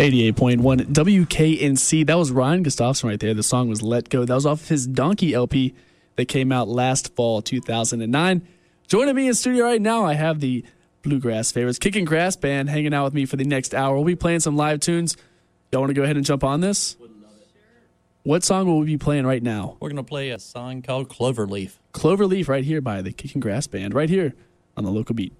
88.1 WKNC. That was Ryan Gustafson right there. The song was Let Go. That was off his Donkey LP that came out last fall, 2009. Joining me in studio right now, I have the Bluegrass Favorites Kicking Grass Band hanging out with me for the next hour. We'll be playing some live tunes. Y'all want to go ahead and jump on this? What song will we be playing right now? We're going to play a song called Cloverleaf. Cloverleaf right here by the Kicking Grass Band, right here on the local beat.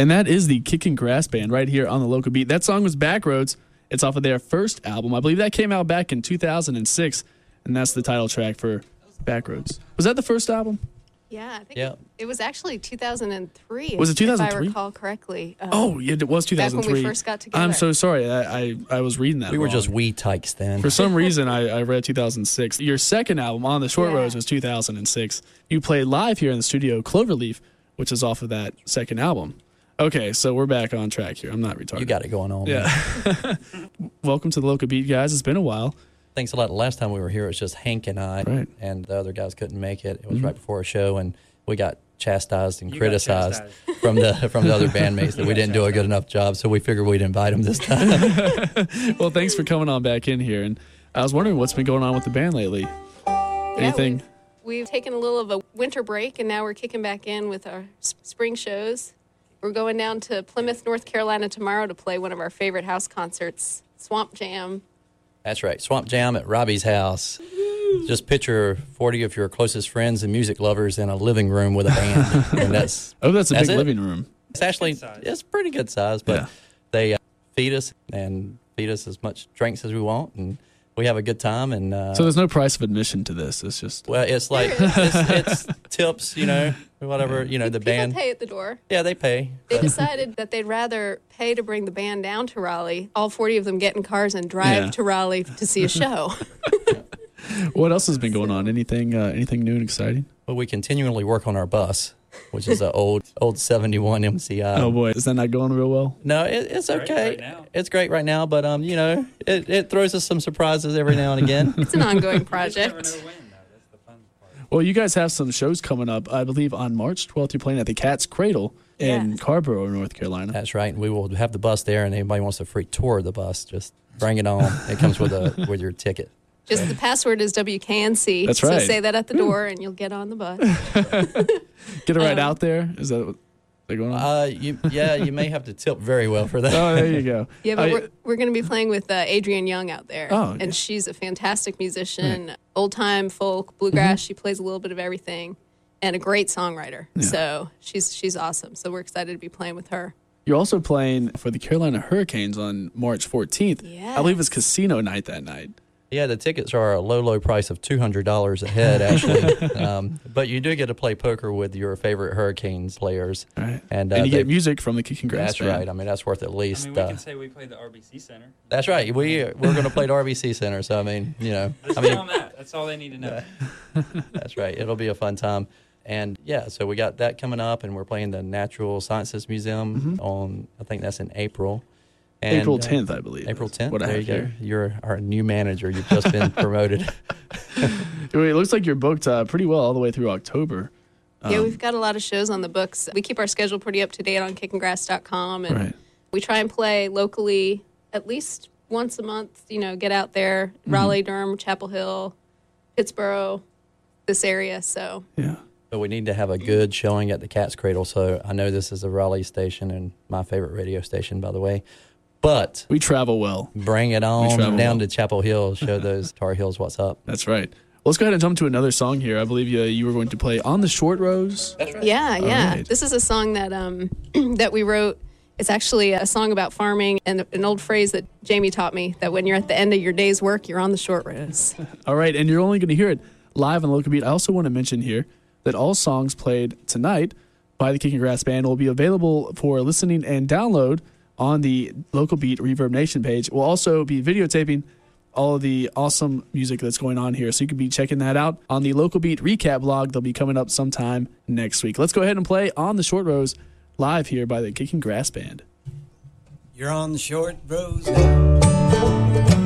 And that is the Kicking Grass Band right here on the local beat. That song was Backroads. It's off of their first album. I believe that came out back in 2006, and that's the title track for Backroads. Was that the first album? Yeah, I think Yeah. It, it was actually 2003. Was it 2003? If I recall correctly. Um, Oh, yeah, it was Back when 2003. we first got together. I'm so sorry. I, I, I was reading that. We were wrong. just wee tykes then. For some reason, I, I read 2006. Your second album, On the Short Yeah. Roads, was 2006. You played live here in the studio, Cloverleaf, which is off of that second album. Okay, so we're back on track here. I'm not retarded. You got it going on. man. Yeah. Welcome to the local beat, guys. It's been a while. Thanks a lot. The last time we were here, it was just Hank and I, Right. Mm-hmm. and the other guys couldn't make it. It was right before a show, and we got chastised and You criticized chastised. from the from the other bandmates that we didn't do a good enough job. So we figured we'd invite them this time. Well, thanks for coming on back in here. And I was wondering what's been going on with the band lately. yeah, Anything? We've, we've taken a little of a winter break, and now we're kicking back in with our s- spring shows. We're going down to Plymouth, North Carolina tomorrow to play one of our favorite house concerts, Swamp Jam. That's right. Swamp Jam at Robbie's house. Just picture 40 of your closest friends and music lovers in a living room with a band. and that's Oh, that's a That's big it. living room. it's actually size. it's pretty good size, but Yeah. they uh, feed us and feed us as much drinks as we want and we have a good time and uh, So there's no price of admission to this. It's just well, it's like it's, it's tips, you know, whatever, you know, the People band. pay at the door. Yeah, they pay. They decided that they'd rather pay to bring the band down to Raleigh, all 40 of them get in cars and drive Yeah. to Raleigh to see a show. What else has been going on? Anything uh, anything new and exciting? But we continually work on our bus, which is an old old 71 MCI. oh boy, is that not going real well? No, it, it's great okay. right. It's great right now, but um, you know, it, it throws us some surprises every now and again. It's an ongoing You just never know project. when, though. That's the fun part. Well, you guys have some shows coming up. I believe on March 12th, you're playing at the Cat's Cradle in Yeah. Carrboro, North Carolina. That's right. And we will have the bus there, and anybody wants a free tour of the bus, just bring it on. It comes with a with your ticket. Just the password is WKNC. That's So right. say that at the door and you'll get on the bus. Get it right Um, out there. Is that what they're going on? Uh, you yeah, you may have to tip very well for that. oh, there you go. Yeah, but I- we're, we're going to be playing with uh, Adrienne Young out there. Oh, okay. And she's a fantastic musician, old time folk, bluegrass. She plays a little bit of everything and a great songwriter. So she's she's awesome. So we're excited to be playing with her. You're also playing for the Carolina Hurricanes on March 14th. I believe it's casino night that night. Yeah, the tickets are a low, low price of two hundred dollars a head, actually. um, but you do get to play poker with your favorite Hurricanes players, All right. and, And, uh, you they- get music from the Kicking Grass That's Band. right. I mean, that's worth at I least. mean, we uh, can say we played the RBC Center. that's right. We we're going to play the RBC Center, so I mean, you know, Just I mean, tell them that. That's all they need to know. That's right. It'll be a fun time. And yeah, so we got that coming up, and we're playing the Natural Sciences Museum on, I think that's in April. And, April uh, 10th, I believe. April 10th. What I there have you go. You're our new manager. You've just been promoted. It looks like you're booked uh, pretty well all the way through October. yeah, Um, we've got a lot of shows on the books. We keep our schedule pretty up to date on kickinggrass.com. And Right. we try and play locally at least once a month. You know, get out there, Mm-hmm. Raleigh, Durham, Chapel Hill, Pittsboro, this area. So Yeah. but we need to have a good showing at the Cat's Cradle. So I know this is a Raleigh station and my favorite radio station, by the way. But We travel well. bring it on down well. to Chapel Hill, show those Tar Heels what's up. That's right. Let's go ahead and jump to another song here. I believe you, you were going to play On the Short Rows. Yeah, yeah. right. This is a song that um that we wrote. It's actually a song about farming and an old phrase that Jamie taught me that when you're at the end of your day's work, you're on the short rows. All right, and you're only going to hear it live on Local Beat. I also want to mention here that all songs played tonight by the Kicking Grass Band will be available for listening and download on the Local Beat Reverb Nation page. We'll also be videotaping all of the awesome music that's going on here, so you can be checking that out on the Local Beat recap blog. They'll be coming up sometime next week. Let's go ahead and play on the short rows live here by the Kicking Grass Band. You're on the short rows now.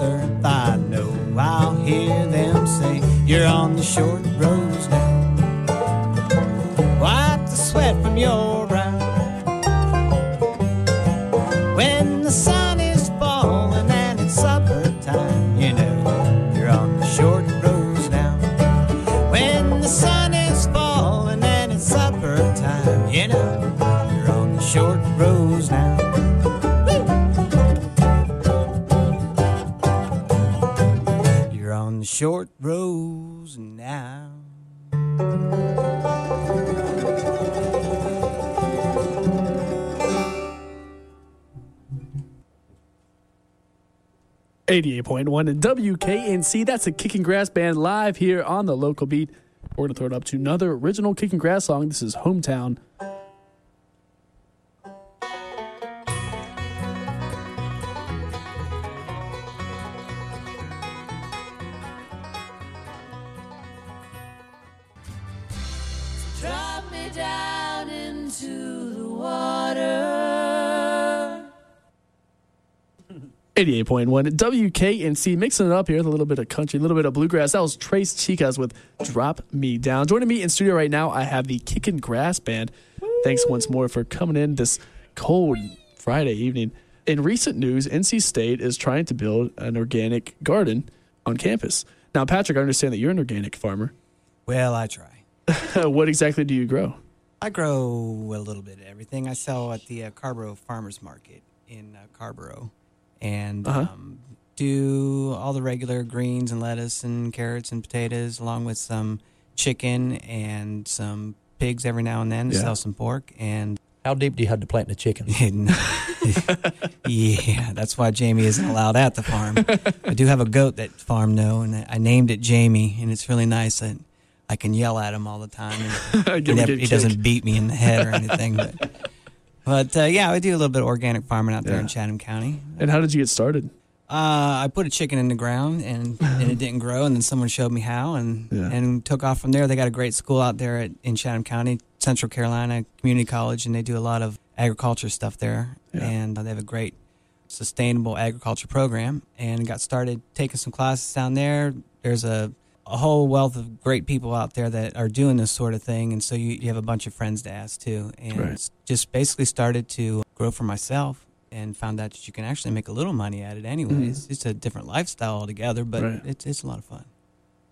Leave 88.1 and WKNC. That's a Kicking Grass Band live here on the local beat. We're going to throw it up to another original Kicking Grass song. This is Hometown. Drop me down into 88.1 WKNC. Mixing it up here with a little bit of country, a little bit of bluegrass. That was Trace Chicas with Drop Me Down. Joining me in studio right now, I have the Kicking Grass Band. Thanks once more for coming in this cold Friday evening. In recent news, NC State is trying to build an organic garden on campus. Now, Patrick, I understand that you're an organic farmer. Well, I try. what exactly do you grow? I grow a little bit of everything. I sell at the uh, Carrboro Farmers Market in uh, Carrboro, and Uh-huh. um, do all the regular greens and lettuce and carrots and potatoes, along with some chicken and some pigs every now and then. Yeah. Sell some pork and. How deep do you have to plant the chicken? yeah, that's why Jamie isn't allowed at the farm. I do have a goat that farm though, and I I named it Jamie, and it's really nice. that I can yell at him all the time. And, Give he, never, he doesn't beat me in the head or anything. But, but uh, yeah, I do a little bit of organic farming out there Yeah. in Chatham County. And how did you get started? Uh, I put a chicken in the ground and, and it didn't grow, and then someone showed me how, and Yeah. and took off from there. They got a great school out there at, in Chatham County, Central Carolina Community College, and they do a lot of agriculture stuff there, Yeah. and uh, they have a great sustainable agriculture program. And got started taking some classes down there. There's a a whole wealth of great people out there that are doing this sort of thing, and so you, you have a bunch of friends to ask too, and Right. just basically started to grow for myself and found out that you can actually make a little money at it anyways. Mm-hmm. It's a different lifestyle altogether, but Right. it's it's a lot of fun.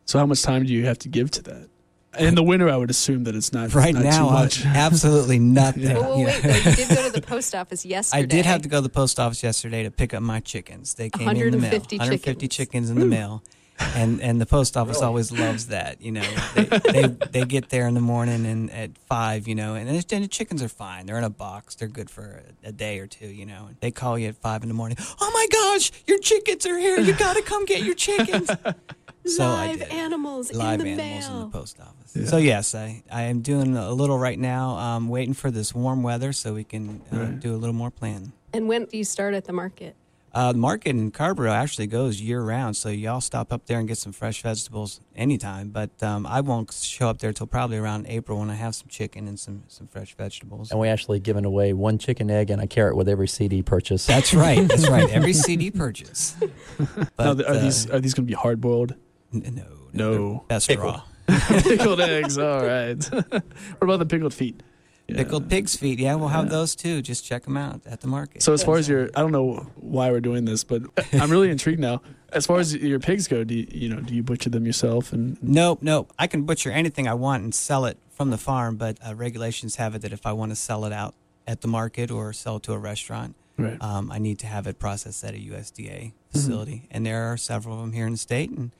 So, how much time do you have to give to that? In the winter, I would assume that it's not Right not now, too much. Absolutely nothing. Yeah. Well, well, wait, though. You did go to the post office yesterday. I did have to go to the post office yesterday to pick up my chickens. They came in the mail. 150 150 chickens. chickens in the mail. And and the post office always loves that, you know. They, they they get there in the morning and at five, you know, and, it's, and the chickens are fine. They're in a box. They're good for a, a day or two, you know. They call you at five in the morning. Oh my gosh, your chickens are here! You got to come get your chickens. So Live animals live in the animals mail. in the post office. Yeah. So yes, I, I am doing a little right now. Um, waiting for this warm weather so we can uh, Right. do a little more planting. And when do you start at the market? Uh, the market in Carrboro actually goes year round, so y'all stop up there and get some fresh vegetables anytime. But um, I won't show up there till probably around April when I have some chicken and some, some fresh vegetables. And we actually given away one chicken egg and a carrot with every CD purchase. That's right. That's right. Every CD purchase. Now, But, are uh, these are these going to be hard boiled? n- no, No. they're- that's Pickled. raw. pickled eggs. All right. what about the pickled feet? Yeah. Pickled pig's feet. Yeah, we'll have Yeah. those too. Just check them out at the market. So as far as your, I don't know why we're doing this, but I'm really intrigued now. As far as your pigs go, do you, you know do you butcher them yourself? And Nope, nope. I can butcher anything I want and sell it from the farm, but uh, regulations have it that if I want to sell it out at the market or sell it to a restaurant, right, um, I need to have it processed at a USDA facility. And there are several of them here in the state. And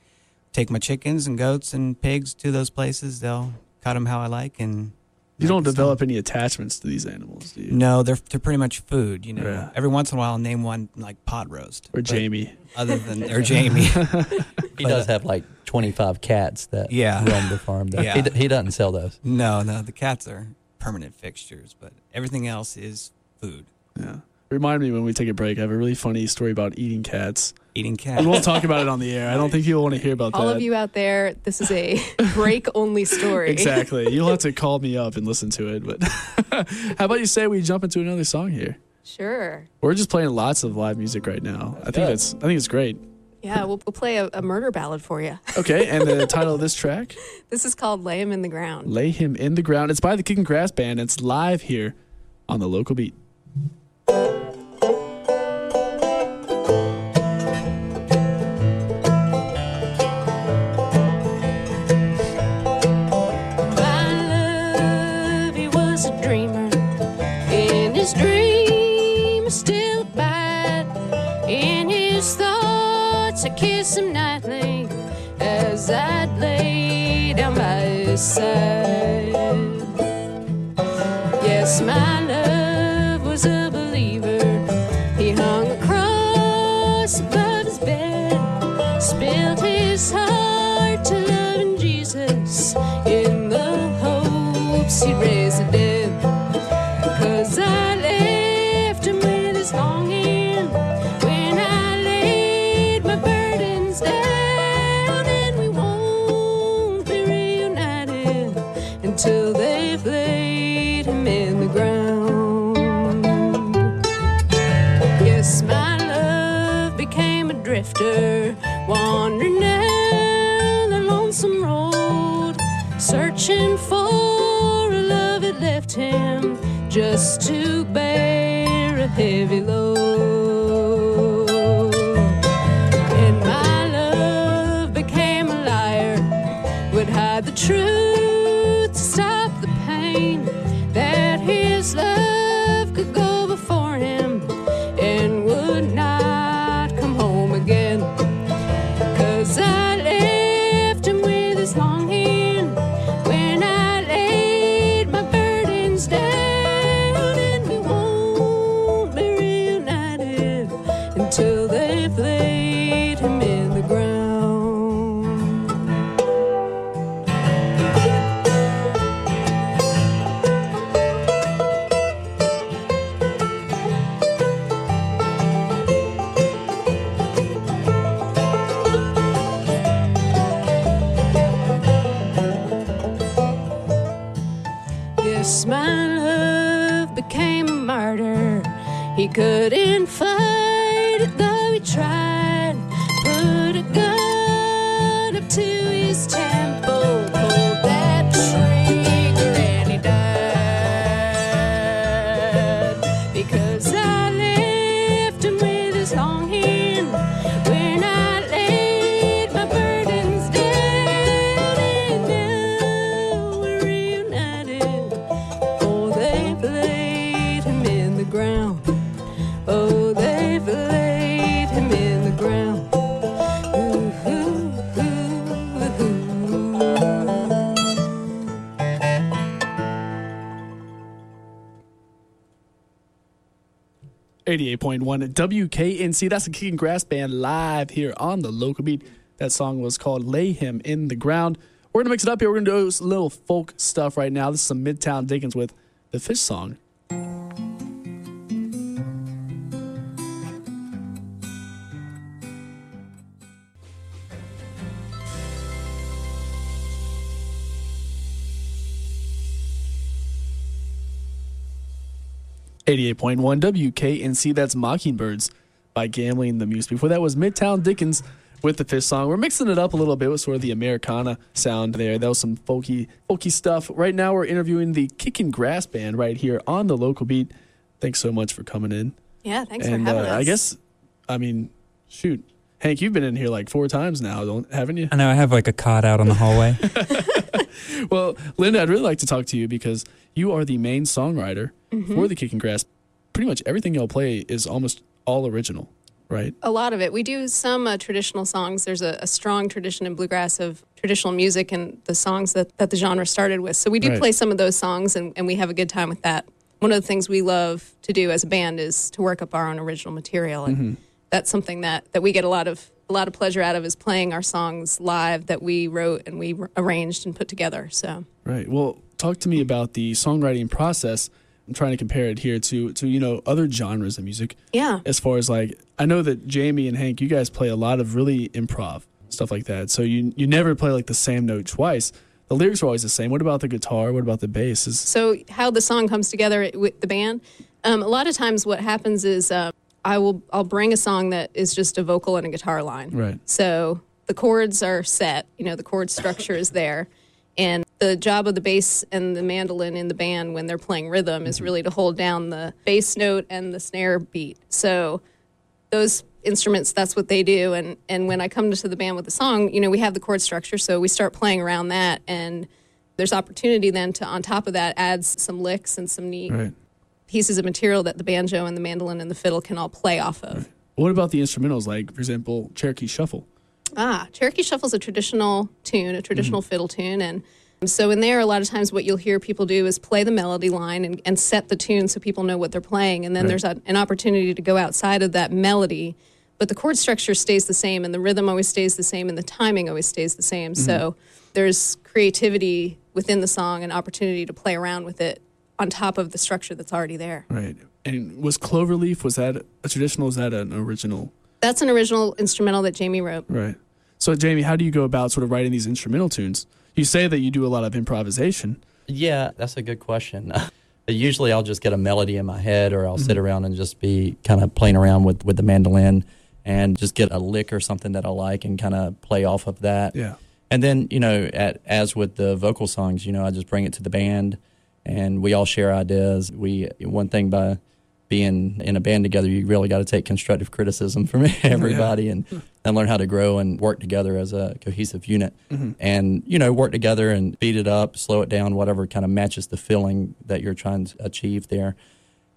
take my chickens and goats and pigs to those places. They'll cut them how I like. And you don't I can sell develop 'em. any attachments to these animals, do you? No, they're they're pretty much food. You know, Yeah. every once in a while I'll name one like pot roast Or But Jamie? other than or Jamie. He But, does have like 25 cats that Yeah. roam the farm. Though. Yeah. He, he doesn't sell those. no, no, the cats are permanent fixtures, but everything else is food. Yeah. Remind me when we take a break. I have a really funny story about eating cats. Eating cats. We won't talk about it on the air. I don't think people want to hear about All that. All of you out there, this is a break only story. Exactly. You'll have to call me up and listen to it. But how about you say we jump into another song here? Sure. We're just playing lots of live music right now. I think good. that's I think it's great. Yeah, we'll, we'll play a, a murder ballad for you. Okay, and the title of this track, This is called Lay Him in the Ground. Lay Him in the Ground. It's by the Kicking Grass Band. It's live here on the local beat. Kiss him nightly as I'd lay down by his side. Yes, my drifter, wandering down the lonesome road, searching for a love that left him just to bear a heavy load. And my love became a liar, would hide the truth couldn't 88.1 WKNC. That's the Kicking Grass Band live here on the local beat. That song was called Lay Him in the Ground. We're going to mix it up here. We're going to do some little folk stuff right now. This is some Midtown Dickens with the Fish Song. Eighty-eight point one WKNC. That's Mockingbirds by Gambling the Muse. Before that was Midtown Dickens with the Fish Song. We're mixing it up a little bit with sort of the Americana sound there. That was some folky, folky stuff. Right now, we're interviewing the Kicking Grass Band right here on the local beat. Thanks so much for coming in. Yeah, thanks and for having uh, us. I guess, I mean, shoot, Hank, you've been in here like four times now, don't haven't you? I know I have like a cot out on the hallway. Well, Linda, I'd really like to talk to you because you are the main songwriter Mm-hmm. for the Kicking Grass. Pretty much everything y'all play is almost all original, right? a lot of it. We do some uh, traditional songs. There's a, a strong tradition in bluegrass of traditional music and the songs that, that the genre started with. So we do Right. play some of those songs and, and we have a good time with that. One of the things we love to do as a band is to work up our own original material. And Mm-hmm. That's something that, that we get a lot of a lot of pleasure out of is playing our songs live that we wrote and we arranged and put together. So Right. Well, talk to me about the songwriting process I'm trying to compare it here to to you know other genres of music. Yeah. As far as like, I know that Jamie and Hank, you guys play a lot of really improv stuff like that. So you you never play like the same note twice. The lyrics are always the same. What about the guitar? What about the bass? Is So how the song comes together with the band? Um, a lot of times, what happens is uh, I will I'll bring a song that is just a vocal and a guitar line. right. So the chords are set. You know, the chord structure is there, and the job of the bass and the mandolin in the band when they're playing rhythm is mm-hmm. really to hold down the bass note and the snare beat. So those instruments that's what they do and and when i come to the band with the song you know we have the chord structure so we start playing around that and there's opportunity then to on top of that add some licks and some neat Right. Pieces of material that the banjo and the mandolin and the fiddle can all play off of What about the instrumentals? Like, for example, Cherokee Shuffle. Ah, Cherokee Shuffle is a traditional tune, a traditional fiddle tune. And so in there, a lot of times what you'll hear people do is play the melody line and, and set the tune so people know what they're playing. And then Right. there's a, an opportunity to go outside of that melody. But the chord structure stays the same, and the rhythm always stays the same, and the timing always stays the same. So there's creativity within the song and opportunity to play around with it on top of the structure that's already there. Right. And was Cloverleaf was that a traditional? Was that an original? That's an original instrumental that Jamie wrote. Right. So Jamie, how do you go about sort of writing these instrumental tunes? You say that you do a lot of improvisation. Yeah, that's a good question. Usually I'll just get a melody in my head or I'll sit mm-hmm. around and just be kind of playing around with, with the mandolin and just get a lick or something that I like and kind of play off of that. Yeah. And then, you know, at, as with the vocal songs, you know, I just bring it to the band and we all share ideas. We, one thing by being in a band together, you really got to take constructive criticism from everybody and, hmm. and learn how to grow and work together as a cohesive unit. Mm-hmm. And, you know, work together and beat it up, slow it down, whatever kind of matches the feeling that you're trying to achieve there.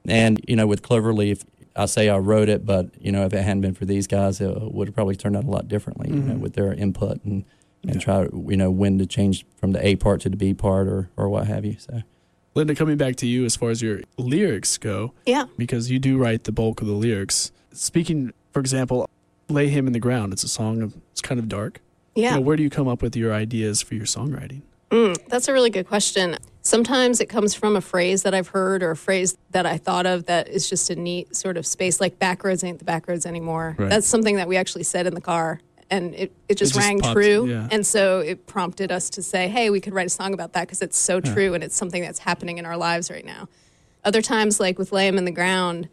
And, you know, with Cloverleaf, I say I wrote it, but, you know, if it hadn't been for these guys, it would have probably turned out a lot differently, you know, mm-hmm. with their input and, and try, to you know, when to change from the A part to the B part or, or what have you. So, Linda, coming back to you as far as your lyrics go, Yeah. because you do write the bulk of the lyrics. Speaking, for example, "Lay Him in the Ground." It's a song of it's kind of dark. Yeah. You know, where do you come up with your ideas for your songwriting? Mm, that's a really good question. Sometimes it comes from a phrase that I've heard or a phrase that I thought of that is just a neat sort of space, like backroads ain't the backroads anymore. Right. That's something that we actually said in the car and it, it just just rang popped- true. yeah. And so it prompted us to say, hey, we could write a song about that because it's so true and it's something that's happening in our lives right now. Other times, like with Lay 'em in the Ground,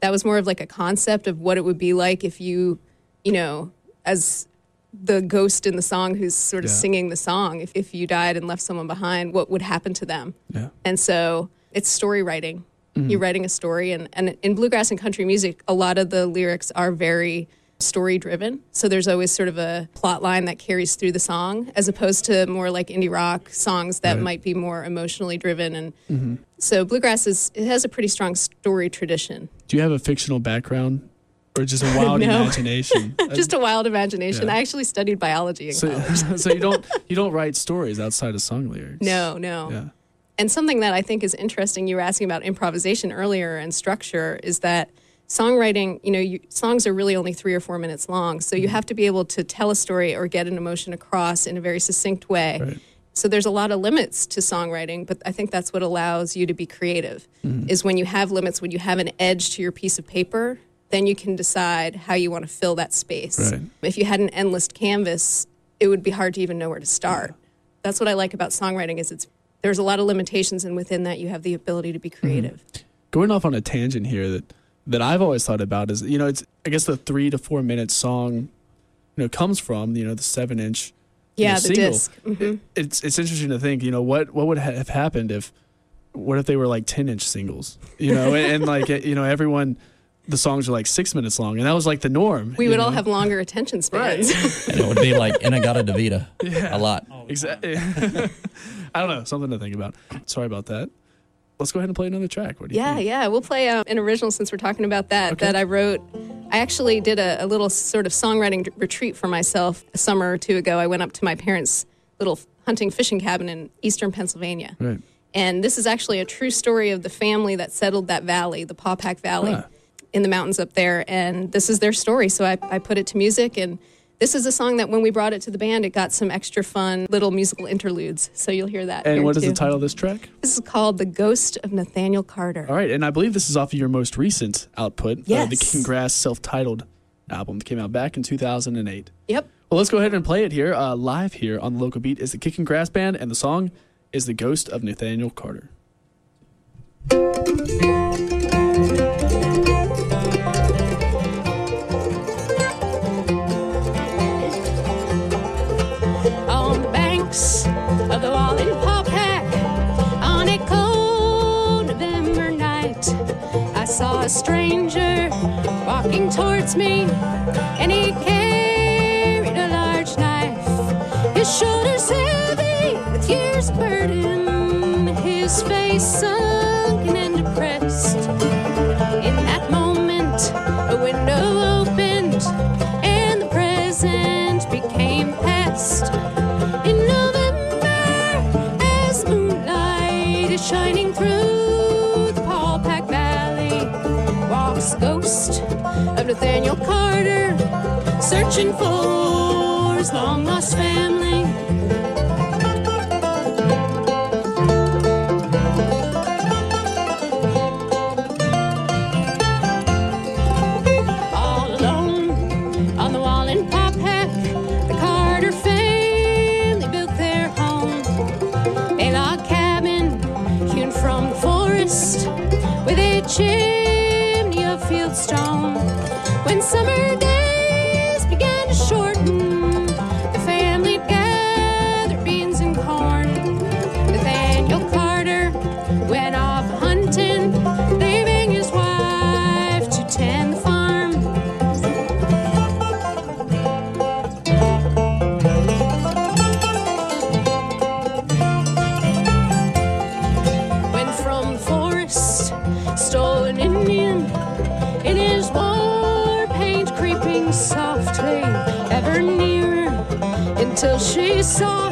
that was more of like a concept of what it would be like if you, you know, as the ghost in the song who's sort of Yeah. singing the song, if, if you died and left someone behind, what would happen to them? Yeah. And so it's story writing. Mm-hmm. You're writing a story. And, and in bluegrass and country music, a lot of the lyrics are very story driven. So there's always sort of a plot line that carries through the song, as opposed to more like indie rock songs that Right. might be more emotionally driven. And mm-hmm. so bluegrass is, it has a pretty strong story tradition. Do you have a fictional background, or just a wild No. imagination? Just a wild imagination. Yeah. I actually studied biology in college. so, so you don't you don't write stories outside of song lyrics. No, no. Yeah. And something that I think is interesting, you were asking about improvisation earlier and structure, is that songwriting, you know, you, songs are really only three or four minutes long. So you Mm-hmm. have to be able to tell a story or get an emotion across in a very succinct way. Right. So there's a lot of limits to songwriting, but I think that's what allows you to be creative. Mm-hmm. Is when you have limits, when you have an edge to your piece of paper, then you can decide how you want to fill that space. Right. If you had an endless canvas, it would be hard to even know where to start. That's what I like about songwriting is it's there's a lot of limitations and within that you have the ability to be Mm-hmm. creative. Going off on a tangent here that that I've always thought about is you know it's I guess the three to four minute song you know comes from you know the seven inch you Yeah, know, the single. disc. hmm It's it's interesting to think you know what what would ha- have happened if what if they were like ten inch singles you know and, and like you know everyone the songs are like six minutes long and that was like the norm. We you would all have longer attention spans. and it would be like In-A-Gadda-Da-Vida a lot. Exactly. I don't know. Something to think about. Sorry about that. Let's go ahead and play another track. What do you Yeah, think? yeah. We'll play uh, an original since we're talking about that. Okay. That I wrote. I actually did a, a little sort of songwriting d- retreat for myself a summer or two ago. I went up to my parents' little hunting fishing cabin in eastern Pennsylvania. Right. And this is actually a true story of the family that settled that valley, the Paupack Valley, Ah. in the mountains up there. And this is their story. So I, I put it to music, and This is a song that when we brought it to the band, it got some extra fun little musical interludes. So you'll hear that. And what is too. the title of this track? This is called "The Ghost of Nathaniel Carter." All right, and I believe this is off of your most recent output, uh, the Yes. Kicking Grass self-titled album that came out back in 2008. Yep. Well, let's go ahead and play it here uh, live here on the local beat. Is the Kicking Grass Band, and the song is "The Ghost of Nathaniel Carter." Stranger walking towards me, and he carried a large knife. His shoulders heavy with years burden, his face sunken and depressed. In that moment, a window opened and the present became past. In November, as moonlight is shining through Nathaniel Carter, searching for his long lost family. Saw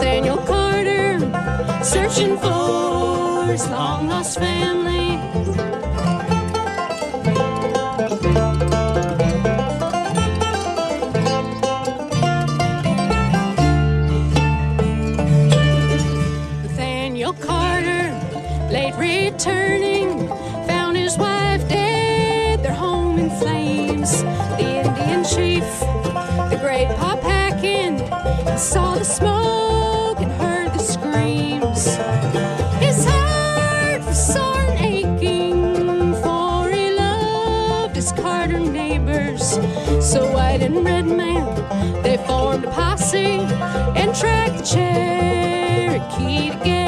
Nathaniel Carter, searching for his long lost family. Nathaniel Carter, late returning, found his wife dead, their home in flames. The Indian chief, the great Pophakin, saw the smoke a posse and tracked the Cherokee together.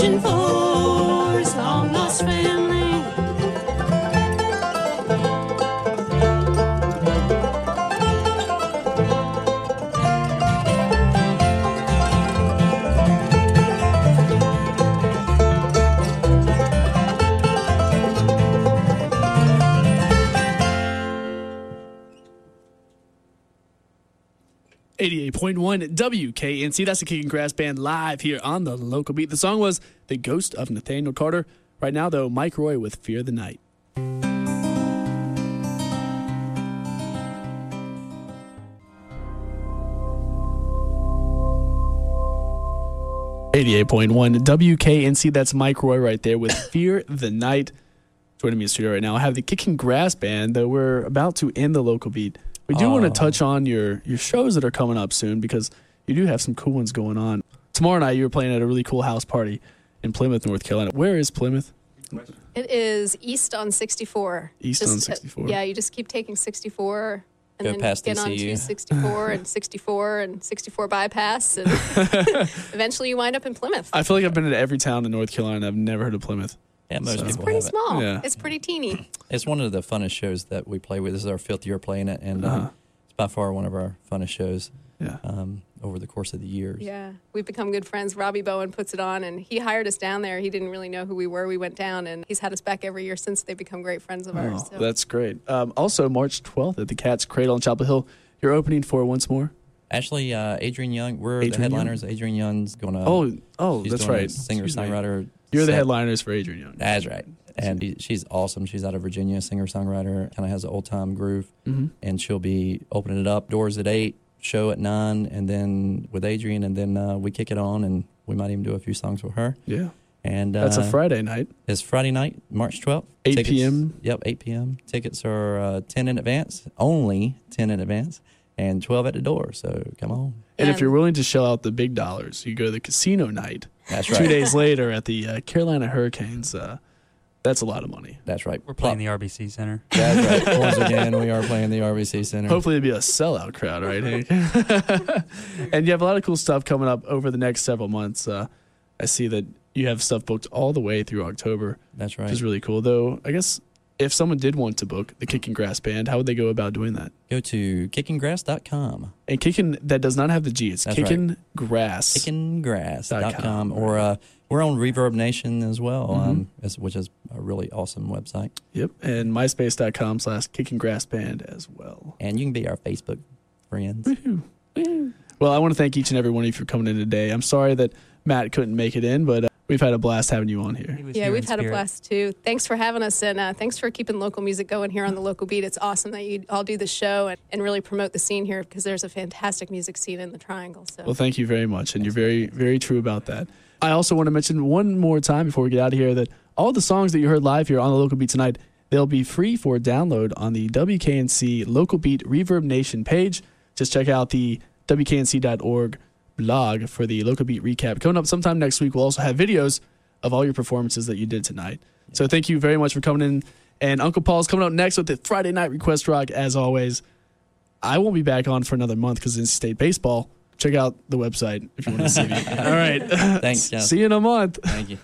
Searching for 88.1 WKNC. That's the Kicking Grass Band live here on the local beat. The song was The Ghost of Nathaniel Carter. Right now, though, Mike Roy with Fear the Night. Eighty-eight point one WKNC. That's Mike Roy right there with "Fear the Night." Joining me in studio right now, I have the Kicking Grass Band. That we're about to end the local beat, we do want to Oh. touch on your your shows that are coming up soon because you do have some cool ones going on. Tomorrow night, you were playing at a really cool house party in Plymouth, North Carolina. Where is Plymouth? It is east on 64. East on uh, 64. yeah, you just keep taking 64 and Go then past get on to 64 and 64 and 64 bypass, and eventually you wind up in Plymouth. I feel like I've been to every town in North Carolina. I've never heard of Plymouth. Yeah, most So- people It's pretty have it. small. Yeah. It's pretty teeny. It's one of the funnest shows that we play with. This is our fifth year playing it, and Uh-huh. um, it's by far one of our funnest shows Yeah. um, over the course of the years. Yeah, we've become good friends. Robbie Bowen puts it on, and he hired us down there. He didn't really know who we were. We went down, and he's had us back every year since. They've become great friends of ours. Oh, So. that's great. Um, also, March 12th at the Cat's Cradle in Chapel Hill. You're opening for once more. Actually, uh, Adrienne Young, we're Adrienne the headliners. Adrienne Young's going to. oh, oh, she's that's right. Singer songwriter. You're the headliners for Adrienne Young. That's right. And he, she's awesome. She's out of Virginia, singer songwriter, kind of has an old time groove. hmm And she'll be opening it up. Doors at eight, show at nine, and then with Adrienne, and then uh, we kick it on, and we might even do a few songs with her. Yeah. And uh, That's a Friday night. It's Friday night, March 12th. 8 Tickets- p.m. Yep, 8 p.m. Tickets are uh, 10 in advance, only 10 in advance, and 12 at the door. So come on. And if you're willing to shell out the big dollars, you go to the casino night That's right. two days later at the uh, Carolina Hurricanes. Uh, that's a lot of money. That's right. We're playing the RBC Center. That's right. Once again, we are playing the RBC Center. Hopefully, it'll be a sellout crowd, right, Hank? and you have a lot of cool stuff coming up over the next several months. Uh, I see that you have stuff booked all the way through October, That's right. which is really cool. Though, I guess if someone did want to book the Kicking Grass Band, how would they go about doing that? Go to kickinggrass.com. And kicking that does not have the G. It's That's right. kicking grass. Kickinggrass.com. Or uh, we're on Reverb Nation as well, Mm-hmm. um, as- which is a really awesome website. Yep. And myspace.com slash kicking grass band as well. And you can be our Facebook friends. Well, I want to thank each and every one of you for coming in today. I'm sorry that Matt couldn't make it in, but uh, we've had a blast having you on here. He Yeah, here we've in had a blast too. Thanks for having us, and uh, thanks for keeping local music going here on the local beat. It's awesome that you all do the show and, and really promote the scene here because there's a fantastic music scene in the Triangle. So Well, thank you very much, and you're very, very true about that. I also want to mention one more time before we get out of here that all the songs that you heard live here on the Local Beat tonight, they'll be free for download on the WKNC Local Beat Reverb Nation page. Just check out the WKNC.org blog for the Local Beat recap. Coming up sometime next week, we'll also have videos of all your performances that you did tonight. So thank you very much for coming in. And Uncle Paul's coming up next with the Friday Night Request Rock, as always. I won't be back on for another month because NC State baseball. Check out the website if you want to see me. All right. Thanks, Jeff. See you in a month. Thank you.